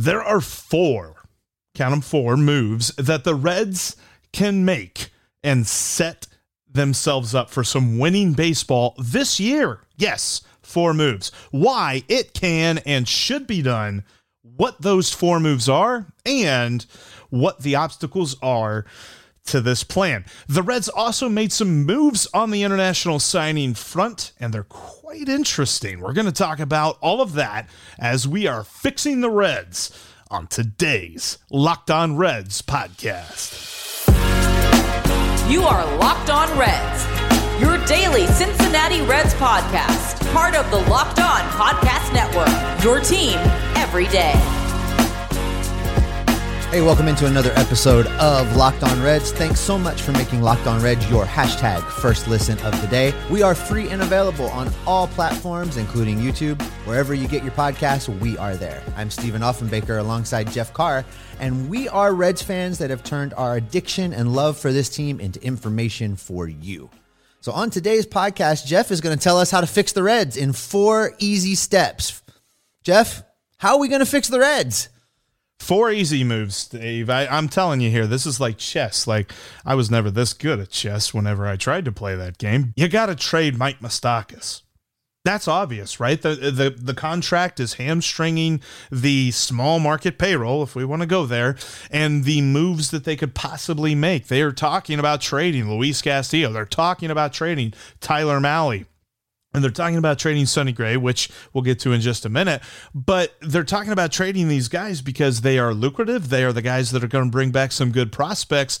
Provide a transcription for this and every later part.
There are four, count them four moves that the Reds can make and set themselves up for some winning baseball this year. Yes, four moves. Why it can and should be done, what those four moves are, and what the obstacles are to this plan. The Reds also made some moves on the international signing front, and they're quite interesting. We're going to talk about all of that as we are fixing the Reds on today's Locked On Reds podcast. You are Locked On Reds, your daily Cincinnati Reds podcast, part of the Locked On Podcast Network, your team every day. Hey, welcome into another episode of Locked On Reds. Thanks so much for making Locked On Reds your hashtag first listen of the day. We are free and available on all platforms, including YouTube. Wherever you get your podcasts, we are there. I'm Stephen Offenbaker alongside Jeff Carr, and we are Reds fans that have turned our addiction and love for this team into information for you. So, on today's podcast, Jeff is going to tell us how to fix the Reds in four easy steps. Jeff, how are we going to fix the Reds? Four easy moves, Dave. I, am telling you here, this is like chess. Like I was never this good at chess whenever I tried to play that game. You got to trade Mike Moustakas. That's obvious, right? The, the the contract is hamstringing the small market payroll, if we want to go there, and the moves that they could possibly make. They are talking about trading Luis Castillo. They're talking about trading Tyler Mahle. And they're talking about trading Sonny Gray, which we'll get to in just a minute. But they're talking about trading these guys because they are lucrative. They are the guys that are going to bring back some good prospects.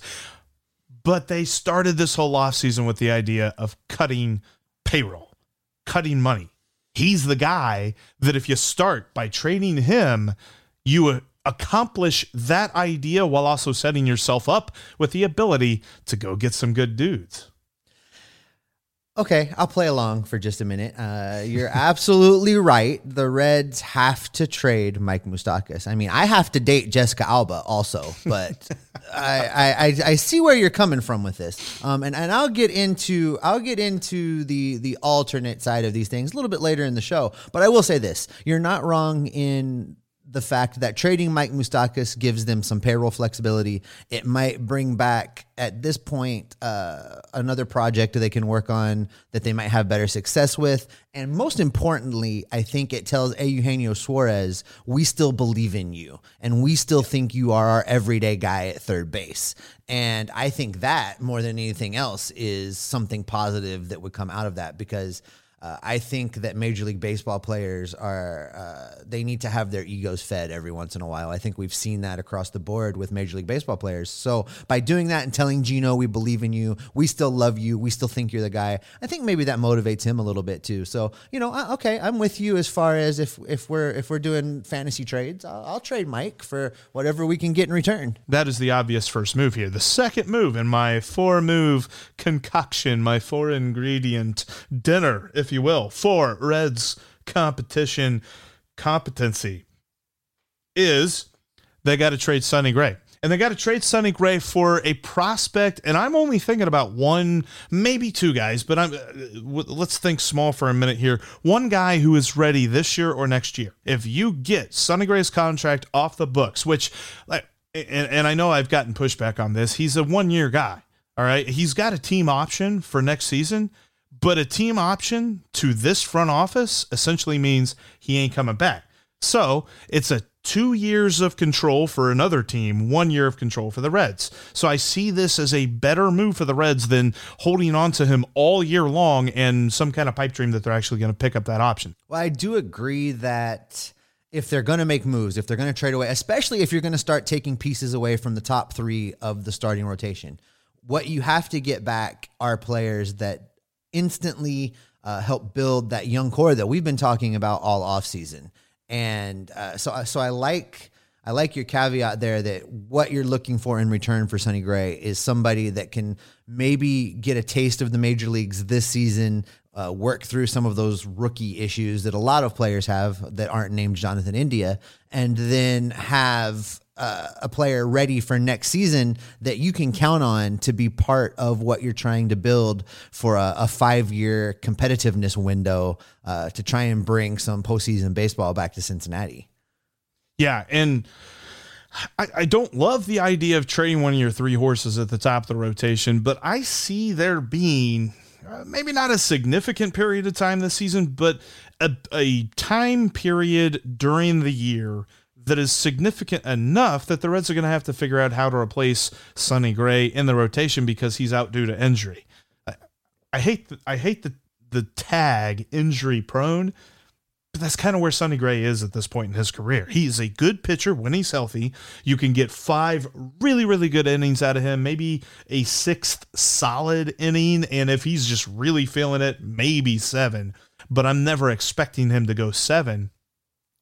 But they started this whole offseason with the idea of cutting payroll, cutting money. He's the guy that if you start by trading him, you uh, accomplish that idea while also setting yourself up with the ability to go get some good dudes. Okay, I'll play along for just a minute. Uh, you're absolutely right. The Reds have to trade Mike Moustakas. I mean, I have to date Jessica Alba also, but I, I, I see where you're coming from with this. Um, and, and I'll get into I'll get into the the alternate side of these things a little bit later in the show. But I will say this: you're not wrong in the fact that trading Mike Moustakas gives them some payroll flexibility. It might bring back at this point uh, another project they can work on that they might have better success with. And most importantly, I think it tells Eugenio Suarez, we still believe in you and we still think you are our everyday guy at third base. And I think that more than anything else is something positive that would come out of that because – uh, I think that Major League Baseball players are uh, they need to have their egos fed every once in a while. I think we've seen that across the board with Major League Baseball players. So by doing that and telling Gino we believe in you, we still love you, we still think you're the guy. I think maybe that motivates him a little bit too. So you know, okay, I'm with you as far as if if we're if we're doing fantasy trades, I'll, I'll trade Mike for whatever we can get in return. That is the obvious first move here. The second move in my four move concoction, my four ingredient dinner, if if you will, for Reds competition competency is they got to trade Sonny Gray. And they got to trade Sonny Gray for a prospect. And I'm only thinking about one, maybe two guys, but I'm uh, let's think small for a minute here. One guy who is ready this year or next year. If you get Sonny Gray's contract off the books, which, and, and I know I've gotten pushback on this, he's a one year guy. All right. He's got a team option for next season. But a team option to this front office essentially means he ain't coming back. So it's a two years of control for another team, one year of control for the Reds. So I see this as a better move for the Reds than holding on to him all year long and some kind of pipe dream that they're actually going to pick up that option. Well, I do agree that if they're going to make moves, if they're going to trade away, especially if you're going to start taking pieces away from the top three of the starting rotation, what you have to get back are players that instantly uh, help build that young core that we've been talking about all off season. And uh, so, so I like I like your caveat there that what you're looking for in return for Sonny Gray is somebody that can maybe get a taste of the major leagues this season, uh, work through some of those rookie issues that a lot of players have that aren't named Jonathan India, and then have uh, a player ready for next season that you can count on to be part of what you're trying to build for a, a five year competitiveness window uh, to try and bring some postseason baseball back to Cincinnati. Yeah, and I, I don't love the idea of trading one of your three horses at the top of the rotation, but I see there being uh, maybe not a significant period of time this season, but a, a time period during the year that is significant enough that the Reds are going to have to figure out how to replace Sonny Gray in the rotation because he's out due to injury. I, I hate the, I hate the the tag injury prone, but that's kind of where Sonny Gray is at this point in his career. He's a good pitcher when he's healthy. You can get five really really good innings out of him, maybe a sixth solid inning, and if he's just really feeling it, maybe seven. But I'm never expecting him to go seven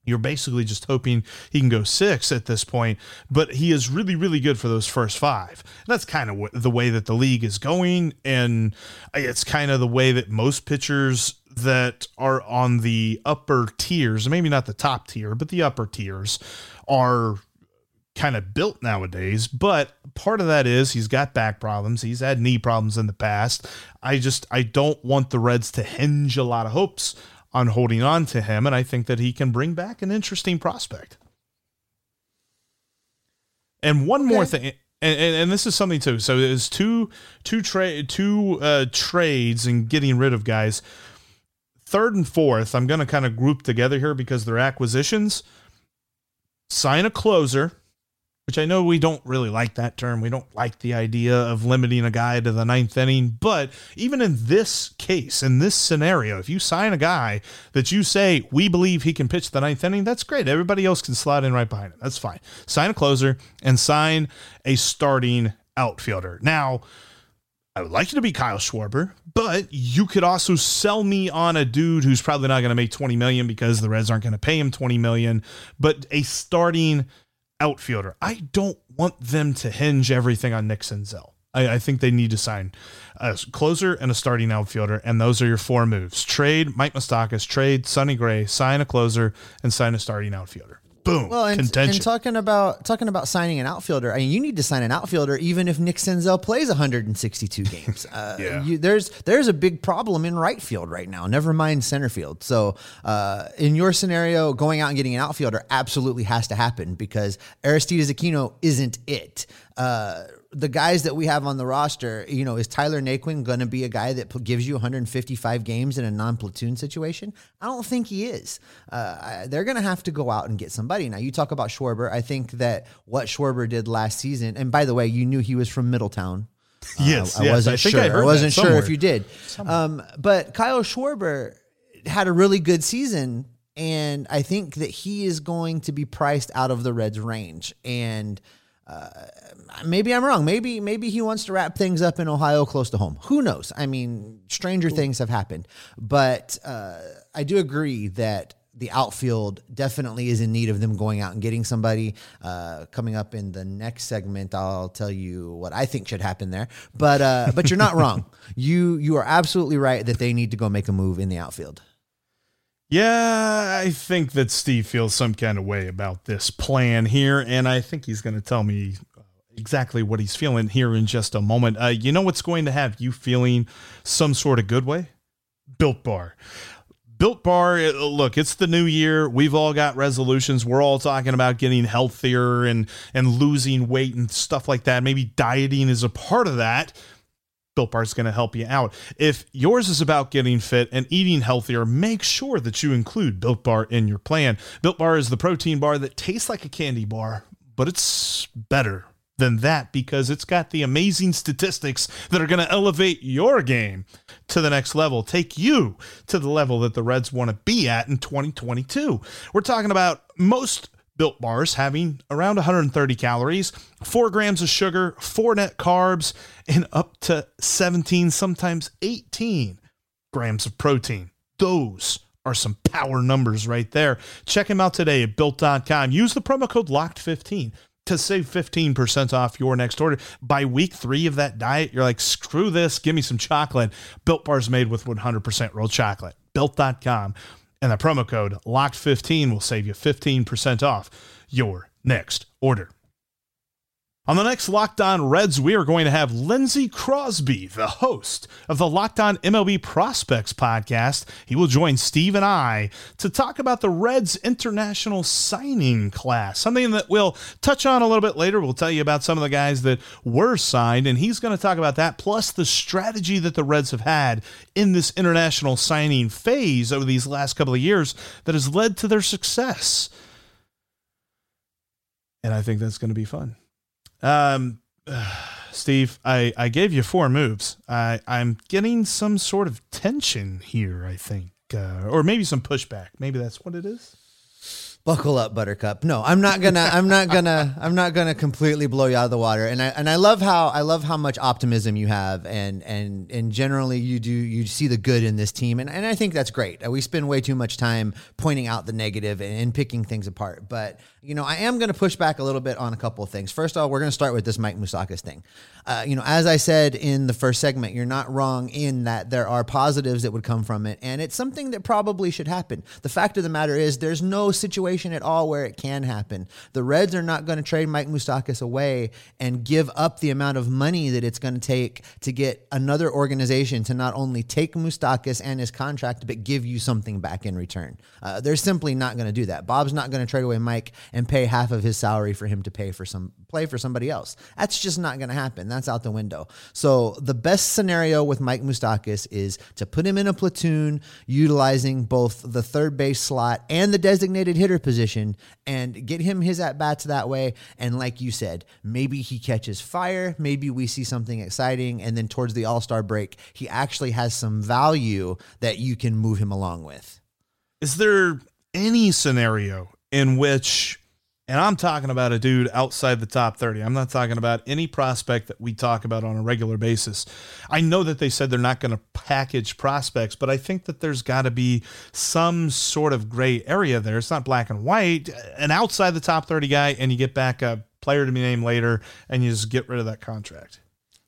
you're basically just hoping he can go six at this point, but he is really, really good for those first five. And that's kind of the way that the league is going. And it's kind of the way that most pitchers that are on the upper tiers, maybe not the top tier, but the upper tiers, are kind of built nowadays. But part of that is he's got back problems. He's had knee problems in the past. I just, I don't want the Reds to hinge a lot of hopes on holding on to him, and I think that he can bring back an interesting prospect. And one okay. more thing, and, and, and, this is something too. So there's two two trade two uh, trades and getting rid of guys. Third and fourth, I'm going to kind of group together here because they're acquisitions. Sign a closer which I know we don't really like that term. We don't like the idea of limiting a guy to the ninth inning. But even in this case, in this scenario, if you sign a guy that you say, we believe he can pitch the ninth inning, that's great. Everybody else can slot in right behind him. That's fine. Sign a closer and sign a starting outfielder. Now, I would like you to be Kyle Schwarber, but you could also sell me on a dude who's probably not going to make 20 million because the Reds aren't going to pay him 20 million, but a starting outfielder. I don't want them to hinge everything on Nick Senzel. I, I, think they need to sign a closer and a starting outfielder, and those are your four moves: trade Mike Moustakas, trade Sonny Gray, sign a closer, and sign a starting outfielder boom, well, and, and, talking about talking about signing an outfielder, I mean, you need to sign an outfielder even if Nick Senzel plays 162 games. Uh, yeah. You, there's there's a big problem in right field right now. Never mind center field. So uh, in your scenario, going out and getting an outfielder absolutely has to happen because Aristides Aquino isn't it. Uh, the guys that we have on the roster, you know, is Tyler Naquin going to be a guy that gives you 155 games in a non-platoon situation? I don't think he is. Uh, they're going to have to go out and get somebody. Now, you talk about Schwarber. I think that what Schwarber did last season, and by the way, you knew he was from Middletown. Yes, uh, I, yes, wasn't I sure. I, I wasn't sure if you did. Um, but Kyle Schwarber had a really good season, and I think that he is going to be priced out of the Reds' range. And uh, maybe I'm wrong. Maybe maybe he wants to wrap things up in Ohio, close to home. Who knows? I mean, stranger things have happened. But uh, I do agree that the outfield definitely is in need of them going out and getting somebody. Uh, coming up in the next segment, I'll tell you what I think should happen there. But uh, but you're not wrong. You you are absolutely right that they need to go make a move in the outfield. Yeah, I think that Steve feels some kind of way about this plan here, and I think he's going to tell me uh, exactly what he's feeling here in just a moment. Uh, you know what's going to have you feeling some sort of good way? Built Bar. Built Bar, uh, look, it's the new year. We've all got resolutions. We're all talking about getting healthier and and losing weight and stuff like that. Maybe dieting is a part of that. Built Bar is going to help you out. If yours is about getting fit and eating healthier, make sure that you include Built Bar in your plan. Built Bar is the protein bar that tastes like a candy bar, but it's better than that because it's got the amazing statistics that are going to elevate your game to the next level, take you to the level that the Reds want to be at in 2022. We're talking about most built bars having around 130 calories, four grams of sugar, four net carbs, and up to 17, sometimes 18 grams of protein. Those are some power numbers right there. Check them out today at built.com. Use the promo code LOCKED15 to save 15% off your next order. By week three of that diet, you're like, screw this, give me some chocolate. Built bars made with 100% real chocolate. Built.com. And the promo code LOCKED15 will save you 15% off your next order. On the next Locked On Reds, we are going to have Lindsey Crosby, the host of the Locked On MLB Prospects podcast. He will join Steve and I to talk about the Reds international signing class, something that we'll touch on a little bit later. We'll tell you about some of the guys that were signed, and he's going to talk about that, plus the strategy that the Reds have had in this international signing phase over these last couple of years that has led to their success. And I think that's going to be fun. Um, Steve, I, I gave you four moves. I, I'm getting some sort of tension here, I think, uh, or maybe some pushback. Maybe that's what it is. Buckle up, Buttercup. No, I'm not gonna. I'm not gonna. I'm not gonna completely blow you out of the water. And I and I love how I love how much optimism you have, and and and generally you do you see the good in this team, and and I think that's great. We spend way too much time pointing out the negative and, and picking things apart, but you know, I am going to push back a little bit on a couple of things. First of all, we're going to start with this Mike Moustakas thing. Uh, you know, as I said in the first segment, you're not wrong in that there are positives that would come from it, and it's something that probably should happen. The fact of the matter is, there's no situation at all where it can happen. The Reds are not going to trade Mike Moustakas away and give up the amount of money that it's going to take to get another organization to not only take Moustakas and his contract, but give you something back in return. Uh, they're simply not going to do that. Bob's not going to trade away Mike and pay half of his salary for him to pay for some play for somebody else. That's just not going to happen. That's out the window. So the best scenario with Mike Moustakas is to put him in a platoon utilizing both the third base slot and the designated hitter position and get him his at bats that way. And like you said, maybe he catches fire. Maybe we see something exciting. And then towards the All Star break, he actually has some value that you can move him along with. Is there any scenario in which and I'm talking about a dude outside the top 30. I'm not talking about any prospect that we talk about on a regular basis. I know that they said they're not going to package prospects, but I think that there's got to be some sort of gray area there. It's not black and white. An outside the top 30 guy, and you get back a player to be named later, and you just get rid of that contract.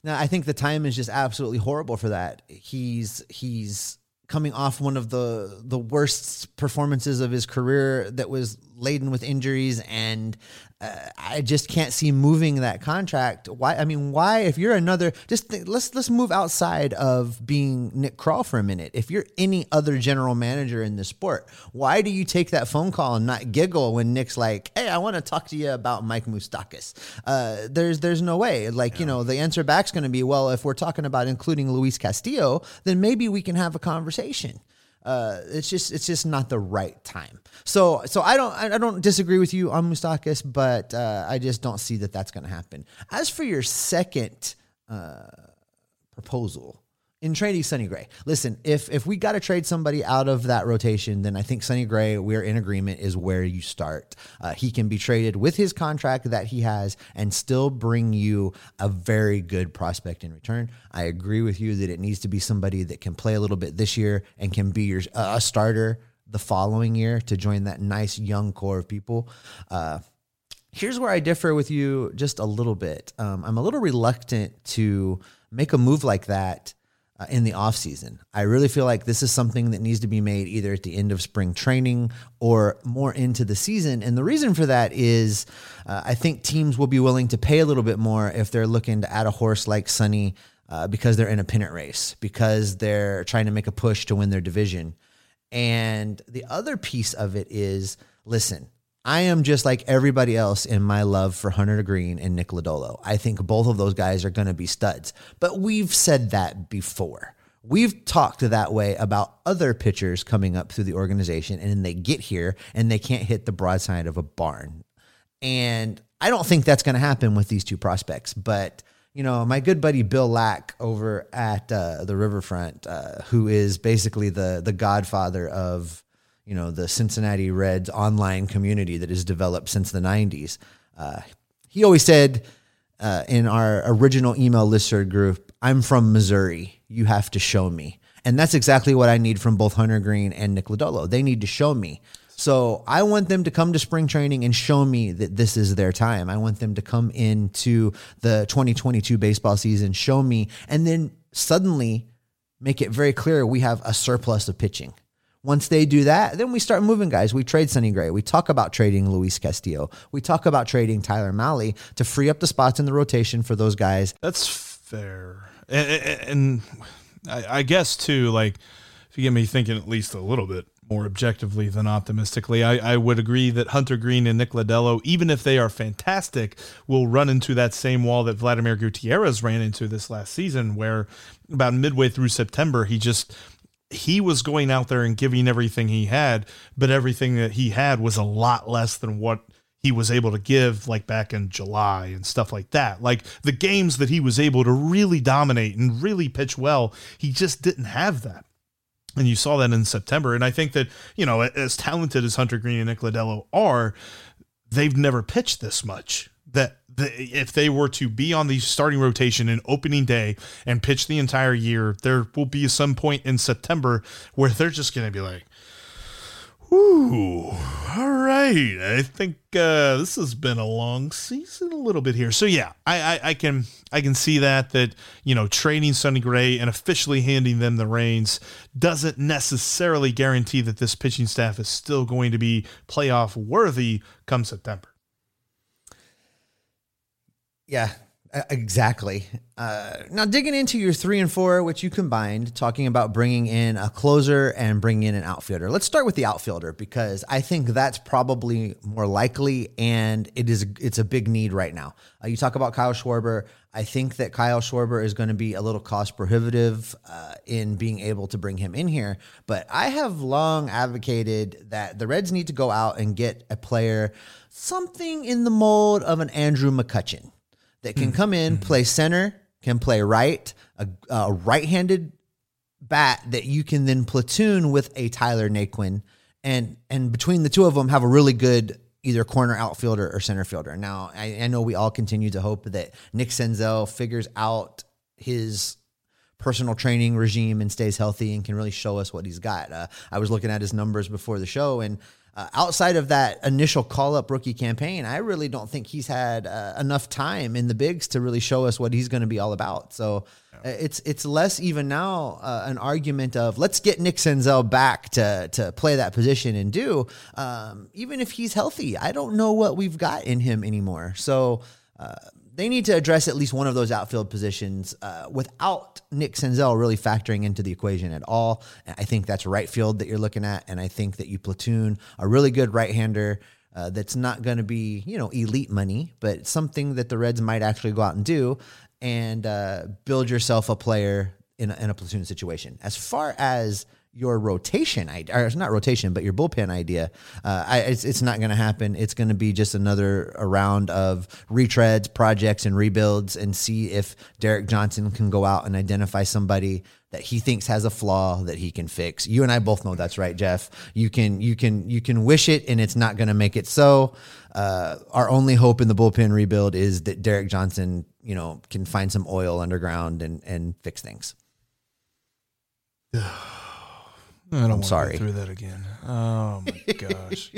Now, I think the time is just absolutely horrible for that. He's he's coming off one of the the worst performances of his career that was laden with injuries and uh, I just can't see moving that contract. Why? I mean, why? If you're another, just think, let's let's move outside of being Nick Krall for a minute. If you're any other general manager in the sport, why do you take that phone call and not giggle when Nick's like, "Hey, I want to talk to you about Mike Moustakas"? Uh, there's there's no way. Like yeah. you know, the answer back's going to be, well, if we're talking about including Luis Castillo, then maybe we can have a conversation. Uh, it's just it's just not the right time. So so I don't I don't disagree with you on Moustakas, but uh, I just don't see that that's going to happen. As for your second uh, proposal, in trading Sonny Gray. Listen, if if we got to trade somebody out of that rotation, then I think Sonny Gray, we're in agreement, is where you start. Uh, he can be traded with his contract that he has and still bring you a very good prospect in return. I agree with you that it needs to be somebody that can play a little bit this year and can be your uh, a starter the following year to join that nice young core of people. Uh, here's where I differ with you just a little bit. Um, I'm a little reluctant to make a move like that uh, in the off season. I really feel like this is something that needs to be made either at the end of spring training or more into the season. And the reason for that is uh, I think teams will be willing to pay a little bit more if they're looking to add a horse like Sonny uh, because they're in a pennant race, because they're trying to make a push to win their division. And the other piece of it is listen, I am just like everybody else in my love for Hunter Greene and Nick Lodolo. I think both of those guys are going to be studs. But we've said that before. We've talked that way about other pitchers coming up through the organization, and then they get here and they can't hit the broadside of a barn. And I don't think that's going to happen with these two prospects. But, you know, my good buddy Bill Lack over at uh, the Riverfront, uh, who is basically the, the godfather of you know the Cincinnati Reds online community that has developed since the 90s. Uh, he always said uh, in our original email listserv group, "I'm from Missouri. You have to show me." And that's exactly what I need from both Hunter Greene and Nick Lodolo. They need to show me. So I want them to come to spring training and show me that this is their time. I want them to come into the 2022 baseball season, show me, and then suddenly make it very clear we have a surplus of pitching Once they do that, then we start moving guys. We trade Sonny Gray. We talk about trading Luis Castillo. We talk about trading Tyler Mahle to free up the spots in the rotation for those guys. That's fair. And, I, guess too, like if you get me thinking at least a little bit more objectively than optimistically, I, I would agree that Hunter Greene and Nick Lodolo, even if they are fantastic, will run into that same wall that Vladimir Gutierrez ran into this last season, where about midway through September, he just he was going out there and giving everything he had, but everything that he had was a lot less than what he was able to give like back in July and stuff like that. Like the games that he was able to really dominate and really pitch well, he just didn't have that. And you saw that in September. And I think that, you know, as talented as Hunter Greene and Nick Lodolo are, they've never pitched this much. That if they were to be on the starting rotation in opening day and pitch the entire year, there will be some point in September where they're just going to be like, Ooh, all right. I think uh, this has been a long season, a little bit here. So yeah, I, I, I can I can see that that you know trading Sonny Gray and officially handing them the reins doesn't necessarily guarantee that this pitching staff is still going to be playoff worthy come September. Yeah, Exactly. Uh, now, digging into your three and four, which you combined, talking about bringing in a closer and bringing in an outfielder. Let's start with the outfielder because I think that's probably more likely, and it is it's a big need right now. Uh, you talk about Kyle Schwarber. I think that Kyle Schwarber is going to be a little cost prohibitive uh, in being able to bring him in here. But I have long advocated that the Reds need to go out and get a player, something in the mold of an Andrew McCutchen that can come in, mm-hmm. play center, can play right, a, a right-handed bat that you can then platoon with a Tyler Naquin, and and between the two of them have a really good either corner outfielder or center fielder. Now I, I know we all continue to hope that Nick Senzel figures out his personal training regime and stays healthy and can really show us what he's got. Uh, I was looking at his numbers before the show and uh, outside of that initial call up rookie campaign, I really don't think he's had uh, enough time in the bigs to really show us what he's going to be all about. So yeah. Uh, it's it's less even now uh, an argument of let's get Nick Senzel back to to play that position and do. Um, even if he's healthy, I don't know what we've got in him anymore. So uh, they need to address at least one of those outfield positions uh, without Nick Senzel really factoring into the equation at all. I think that's right field that you're looking at, and I think that you platoon a really good right-hander uh, that's not going to be you know elite money, but something that the Reds might actually go out and do and uh, build yourself a player in a, in a platoon situation. As far as your rotation idea, or it's not rotation, but your bullpen idea. Uh, I, it's, it's not going to happen. It's going to be just another round of retreads, projects, and rebuilds, and see if Derek Johnson can go out and identify somebody that he thinks has a flaw that he can fix. You and I both know that's right, Jeff. You can you can you can wish it, and it's not going to make it so. Uh, our only hope in the bullpen rebuild is that Derek Johnson, you know, can find some oil underground and and fix things. I don't am sorry. Go through that again. Oh my gosh.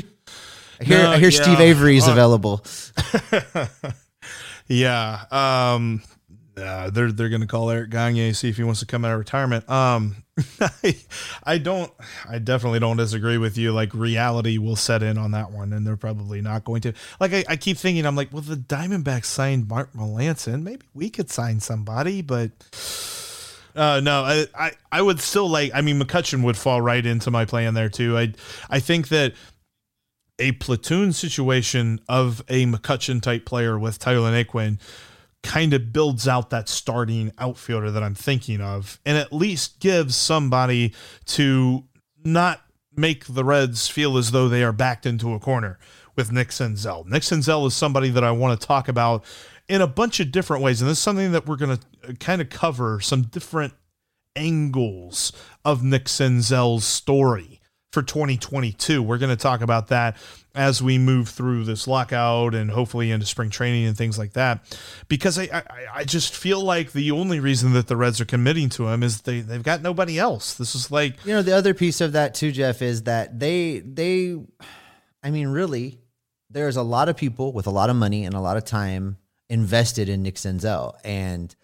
I hear, no, I hear yeah. Steve Avery's uh, available. yeah. Um, uh, they're they're going to call Eric Gagne see if he wants to come out of retirement. Um, I, I don't. I definitely don't disagree with you. Like reality will set in on that one, and they're probably not going to. Like I, I keep thinking, I'm like, well, the Diamondbacks signed Mark Melancon. Maybe we could sign somebody, but uh, no, I, I, I would still like. I mean, McCutchen would fall right into my plan there too. I, I think that a platoon situation of a McCutchen type player with Tyler Naquin kind of builds out that starting outfielder that I'm thinking of, and at least gives somebody to not make the Reds feel as though they are backed into a corner with Nick Senzel. Nick Senzel is somebody that I want to talk about in a bunch of different ways. And this is something that we're going to uh, kind of cover some different angles of Nick Senzel's story for 2022. We're going to talk about that as we move through this lockout and hopefully into spring training and things like that. Because I, I, I just feel like the only reason that the Reds are committing to him is they, they've got nobody else. This is like you know the other piece of that too, Jeff, is that they they I mean really there's a lot of people with a lot of money and a lot of time invested in Nick Senzel. And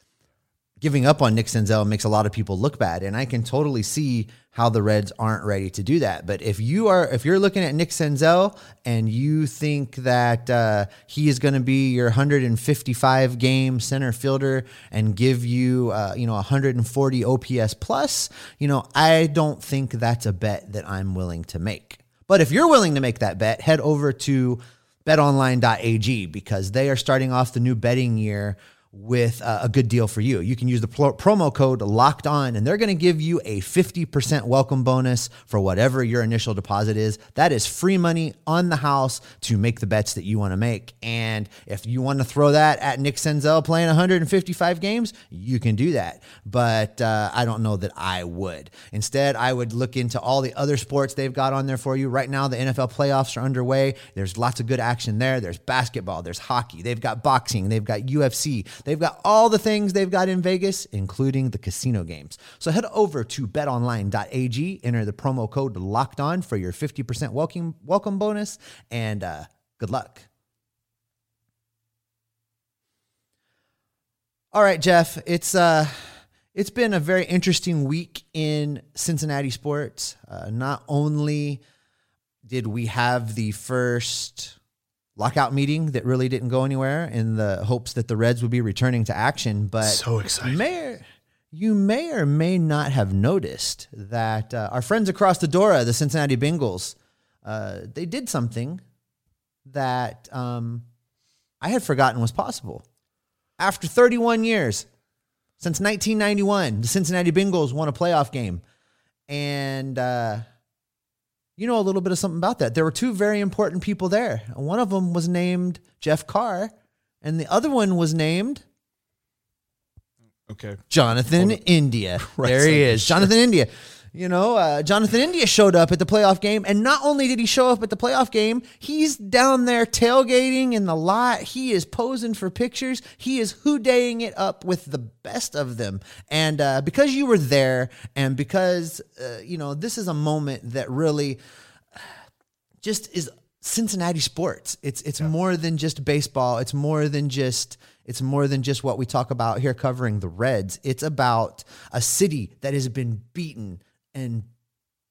giving up on Nick Senzel makes a lot of people look bad, and I can totally see how the Reds aren't ready to do that. But if you are, if you're looking at Nick Senzel and you think that uh, he is going to be your 155 game center fielder and give you, uh, you know, 140 OPS plus, you know, I don't think that's a bet that I'm willing to make. But if you're willing to make that bet, head over to betonline.ag because they are starting off the new betting year with uh, a good deal for you. You can use the pro- promo code locked on and they're going to give you a 50% welcome bonus for whatever your initial deposit is. That is free money on the house to make the bets that you want to make. And if you want to throw that at Nick Senzel playing 155 games, you can do that. But uh, I don't know that I would. Instead, I would look into all the other sports they've got on there for you. Right now, the NFL playoffs are underway. There's lots of good action there. There's basketball, there's hockey, they've got boxing, they've got UFC. They've got all the things they've got in Vegas, including the casino games. So head over to betonline.ag, enter the promo code locked on for your 50% welcome, welcome bonus, and uh, good luck. All right, Jeff, it's uh it's been a very interesting week in Cincinnati sports. Uh, not only did we have the first lockout meeting that really didn't go anywhere in the hopes that the Reds would be returning to action. But So excited. You may, you may or may not have noticed that uh, our friends across the Dora, the Cincinnati Bengals, uh, they did something that um, I had forgotten was possible. After 31 years, since 1991, the Cincinnati Bengals won a playoff game. And uh, you know a little bit of something about that. There were two very important people there. One of them was named Jeff Carr, and the other one was named Okay. Jonathan India. Right there he is, Jonathan India. You know, uh, Jonathan India showed up at the playoff game, and not only did he show up at the playoff game, he's down there tailgating in the lot. He is posing for pictures. He is hoodaying it up with the best of them. And uh, because you were there, and because uh, you know this is a moment that really just is Cincinnati sports. It's it's more than just baseball. It's more than just it's more than just what we talk about here covering the Reds. It's about a city that has been beaten and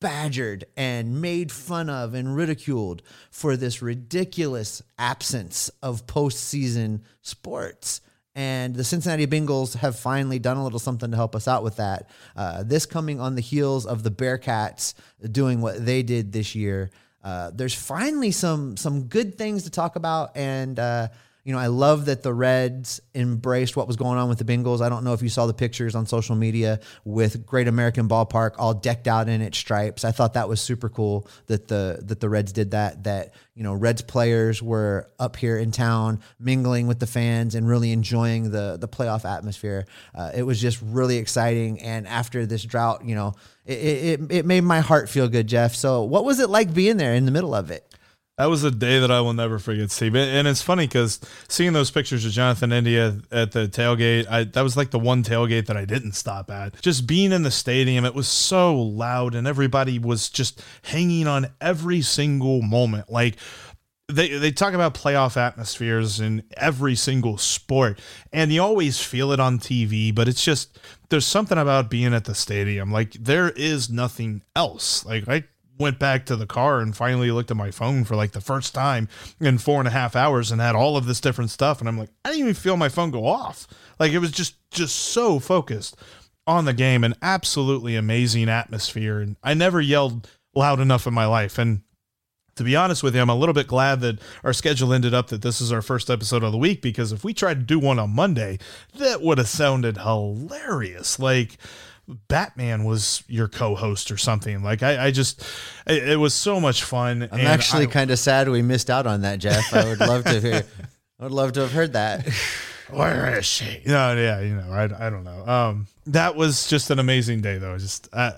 badgered and made fun of and ridiculed for this ridiculous absence of postseason sports. And the Cincinnati Bengals have finally done a little something to help us out with that. Uh, this coming on the heels of the Bearcats doing what they did this year. Uh, there's finally some some good things to talk about, and uh, you know I love that the Reds embraced what was going on with the Bengals. I don't know if you saw the pictures on social media with Great American Ballpark all decked out in its stripes. I thought that was super cool that the that the Reds did that. That you know Reds players were up here in town mingling with the fans and really enjoying the the playoff atmosphere. Uh, it was just really exciting. And after this drought, you know it, it, it made my heart feel good, Jeff. So, what was it like being there in the middle of it? That was a day that I will never forget, Steve. And it's funny because seeing those pictures of Jonathan India at the tailgate, I, that was like the one tailgate that I didn't stop at. Just being in the stadium, it was so loud and everybody was just hanging on every single moment. Like, they, they talk about playoff atmospheres in every single sport and you always feel it on TV but it's just there's something about being at the stadium like there is nothing else like I went back to the car and finally looked at my phone for like the first time in four and a half hours and had all of this different stuff. And I'm like I didn't even feel my phone go off. Like it was just just so focused on the game an absolutely amazing atmosphere. And I never yelled loud enough in my life. And to be honest with you, I'm a little bit glad that our schedule ended up that this is our first episode of the week because if we tried to do one on Monday, that would have sounded hilarious. Like Batman was your co-host or something. Like I, I just, it, it was so much fun. I'm actually kind of sad we missed out on that, Jeff. I would love to hear. I would love to have heard that. Where is she? No, yeah, you know, I, I don't know. Um, that was just an amazing day, though. Just, uh,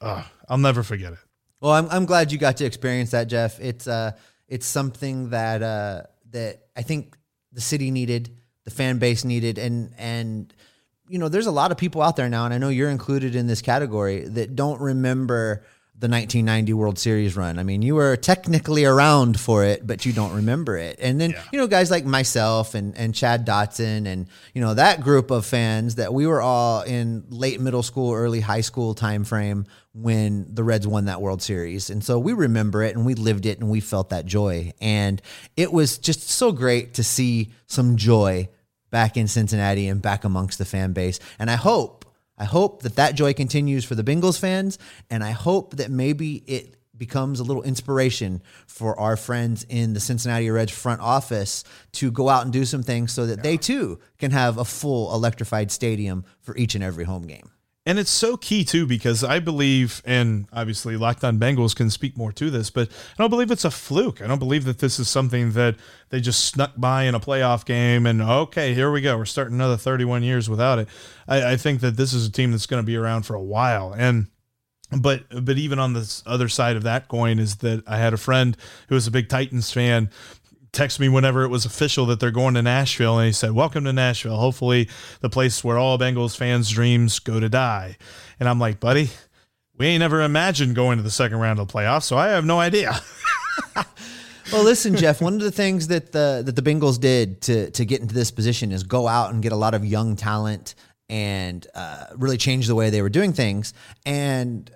uh, I'll never forget it. Well, I'm I'm glad you got to experience that, Jeff. It's uh it's something that uh that I think the city needed, the fan base needed, and and you know, there's a lot of people out there now, and I know you're included in this category that don't remember the 1990 World Series run. I mean, you were technically around for it, but you don't remember it. And then, you know, guys like myself and, and Chad Dotson and, you know, that group of fans that we were all in late middle school, early high school time frame when the Reds won that World Series. And so we remember it and we lived it and we felt that joy. And it was just so great to see some joy back in Cincinnati and back amongst the fan base. And I hope I hope that that joy continues for the Bengals fans, and I hope that maybe it becomes a little inspiration for our friends in the Cincinnati Reds front office to go out and do some things so that they too can have a full electrified stadium for each and every home game. And it's so key too because I believe, and obviously Locked On Bengals can speak more to this, but I don't believe it's a fluke. I don't believe that this is something that they just snuck by in a playoff game and okay, here we go. We're starting another 31 years without it. I, I think that this is a team that's going to be around for a while. And but but even on this other side of that coin is that I had a friend who was a big Titans fan text me whenever it was official that they're going to Nashville, and he said, "Welcome to Nashville. Hopefully, the place where all Bengals fans' dreams go to die." And I'm like, buddy, we ain't never imagined going to the second round of the playoffs, so I have no idea. well, listen, Jeff. One of the things that the that the Bengals did to to get into this position is go out and get a lot of young talent and uh, really change the way they were doing things. And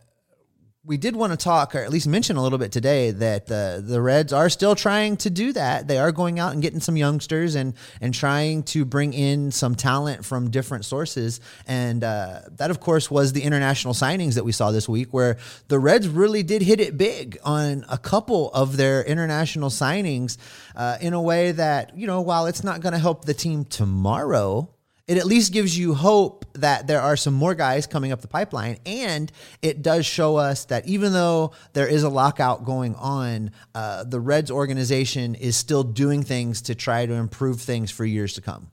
we did want to talk, or at least mention a little bit today, that the the Reds are still trying to do that. They are going out and getting some youngsters and and trying to bring in some talent from different sources. And uh, that, of course, was the international signings that we saw this week, where the Reds really did hit it big on a couple of their international signings uh, in a way that you know, while it's not going to help the team tomorrow it at least gives you hope that there are some more guys coming up the pipeline. And it does show us that even though there is a lockout going on, uh, the Reds organization is still doing things to try to improve things for years to come.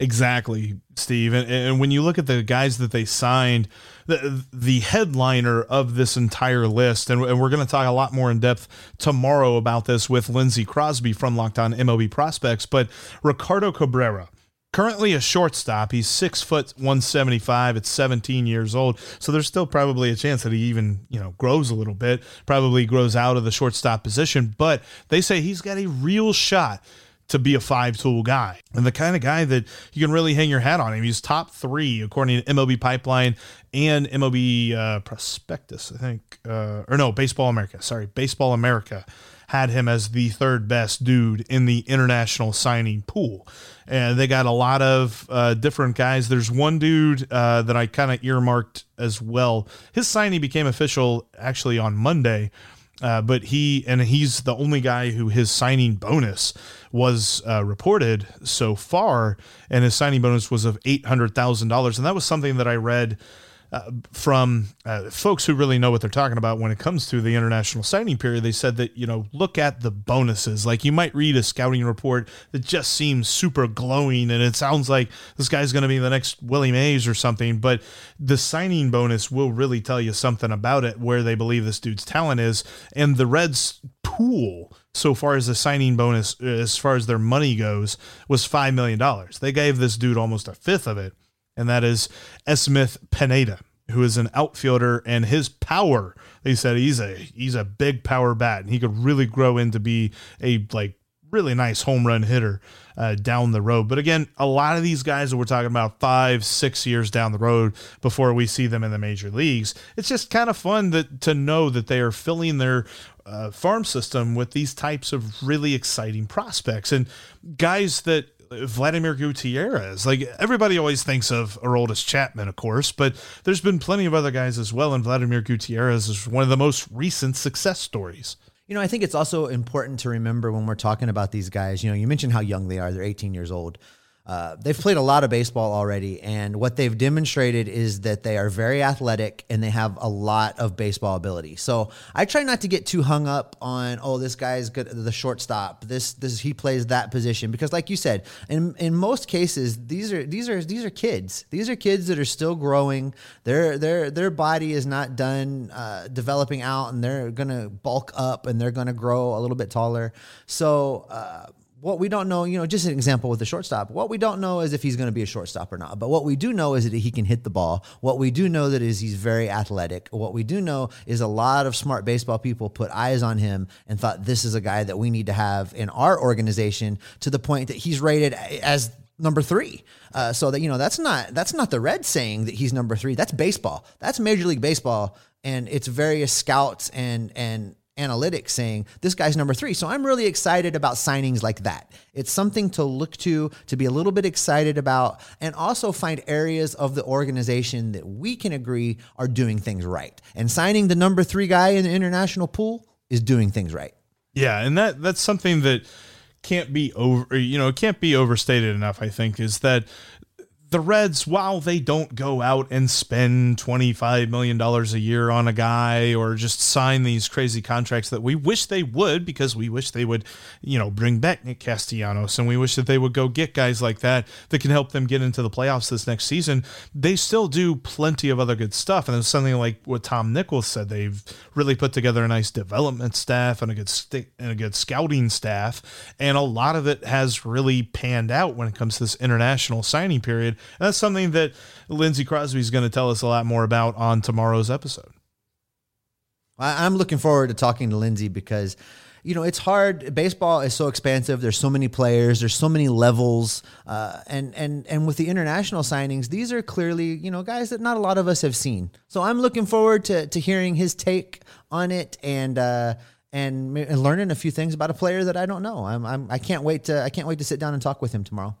Exactly, Steve. And, and when you look at the guys that they signed, the, the headliner of this entire list, and, and we're going to talk a lot more in depth tomorrow about this with Lindsey Crosby from Locked On MLB Prospects, but Ricardo Cabrera currently a shortstop. He's six foot one seventy five. At seventeen years old, so there's still probably a chance that he even you know grows a little bit. Probably grows out of the shortstop position, but they say he's got a real shot to be a five tool guy and the kind of guy that you can really hang your hat on him. He's top three according to MLB Pipeline and MLB uh, Prospectus, I think, uh, or no, Baseball America. Sorry, Baseball America had him as the third best dude in the international signing pool. And they got a lot of uh, different guys. There's one dude uh, that I kind of earmarked as well. His signing became official actually on Monday. Uh, but he and he's the only guy who his signing bonus was uh, reported so far, and his signing bonus was of eight hundred thousand dollars, and that was something that I read uh, from uh, folks who really know what they're talking about when it comes to the international signing period. They said that, you know, look at the bonuses. Like you might read a scouting report that just seems super glowing and it sounds like this guy's going to be the next Willie Mays or something, but the signing bonus will really tell you something about it, where they believe this dude's talent is. And the Reds pool so far as the signing bonus, as far as their money goes, was $5 million. They gave this dude almost a fifth of it and that is Esmith Pineda, who is an outfielder, and his power. They said he's a he's a big power bat, and he could really grow into be a like really nice home run hitter uh, down the road. But again, a lot of these guys that we're talking about five, six years down the road before we see them in the major leagues, it's just kind of fun that to know that they are filling their uh, farm system with these types of really exciting prospects and guys that Vladimir Gutierrez. Like everybody always thinks of Aroldis Chapman, of course, but there's been plenty of other guys as well, and Vladimir Gutierrez is one of the most recent success stories. You know, I think it's also important to remember when we're talking about these guys. You know, you mentioned how young they are; they're 18 years old. Uh, they've played a lot of baseball already, and what they've demonstrated is that they are very athletic and they have a lot of baseball ability. So I try not to get too hung up on oh this guy's good the shortstop this this he plays that position because like you said in in most cases these are these are these are kids these are kids that are still growing their their their body is not done uh, developing out and they're gonna bulk up and they're gonna grow a little bit taller so. Uh, what we don't know, you know, just an example with the shortstop. What we don't know is if he's going to be a shortstop or not. But what we do know is that he can hit the ball. What we do know that is he's very athletic. What we do know is a lot of smart baseball people put eyes on him and thought this is a guy that we need to have in our organization to the point that he's rated as number three. Uh, so that you know that's not that's not the Reds saying that he's number three. That's baseball. That's Major League Baseball, and it's various scouts and and analytics saying this guy's number three. So I'm really excited about signings like that. It's something to look to, to be a little bit excited about, and also find areas of the organization that we can agree are doing things right. And signing the number three guy in the international pool is doing things right. Yeah, and that that's something that can't be over you know, it can't be overstated enough, I think, is that the Reds, while they don't go out and spend $25 million a year on a guy or just sign these crazy contracts that we wish they would because we wish they would, you know, bring back Nick Castellanos and we wish that they would go get guys like that that can help them get into the playoffs this next season. They still do plenty of other good stuff. And it's something like what Tom Nichols said. They've really put together a nice development staff and a good st- and a good scouting staff. And a lot of it has really panned out when it comes to this international signing period and that's something that Lindsey Crosby is going to tell us a lot more about on tomorrow's episode. I'm looking forward to talking to Lindsey because, you know, it's hard. Baseball is so expansive. There's so many players. There's so many levels, uh, and and and with the international signings, these are clearly you know guys that not a lot of us have seen. So I'm looking forward to to hearing his take on it and. Uh, and, and learning a few things about a player that I don't know. I'm, I'm I can't wait to I can't wait to sit down and talk with him tomorrow.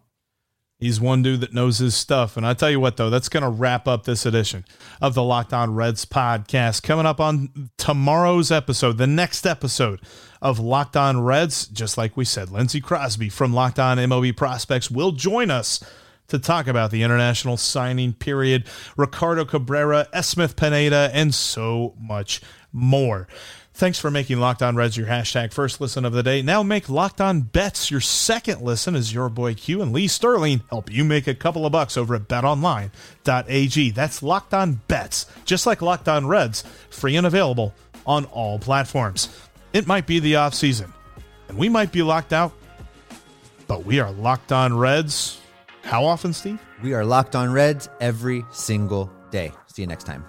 He's one dude that knows his stuff. And I tell you what, though, that's going to wrap up this edition of the Locked On Reds podcast. Coming up on tomorrow's episode, the next episode of Locked On Reds, just like we said, Lindsey Crosby from Locked On MLB Prospects will join us to talk about the international signing period, Ricardo Cabrera, Esmith Pineda, and so much more. Thanks for making Locked On Reds your hashtag first listen of the day. Now make Locked On Bets your second listen as your boy Q and Lee Sterling help you make a couple of bucks over at betonline.ag. That's Locked On Bets, just like Locked On Reds, free and available on all platforms. It might be the off season, and we might be locked out, but we are Locked On Reds. How often, Steve? We are Locked On Reds every single day. See you next time.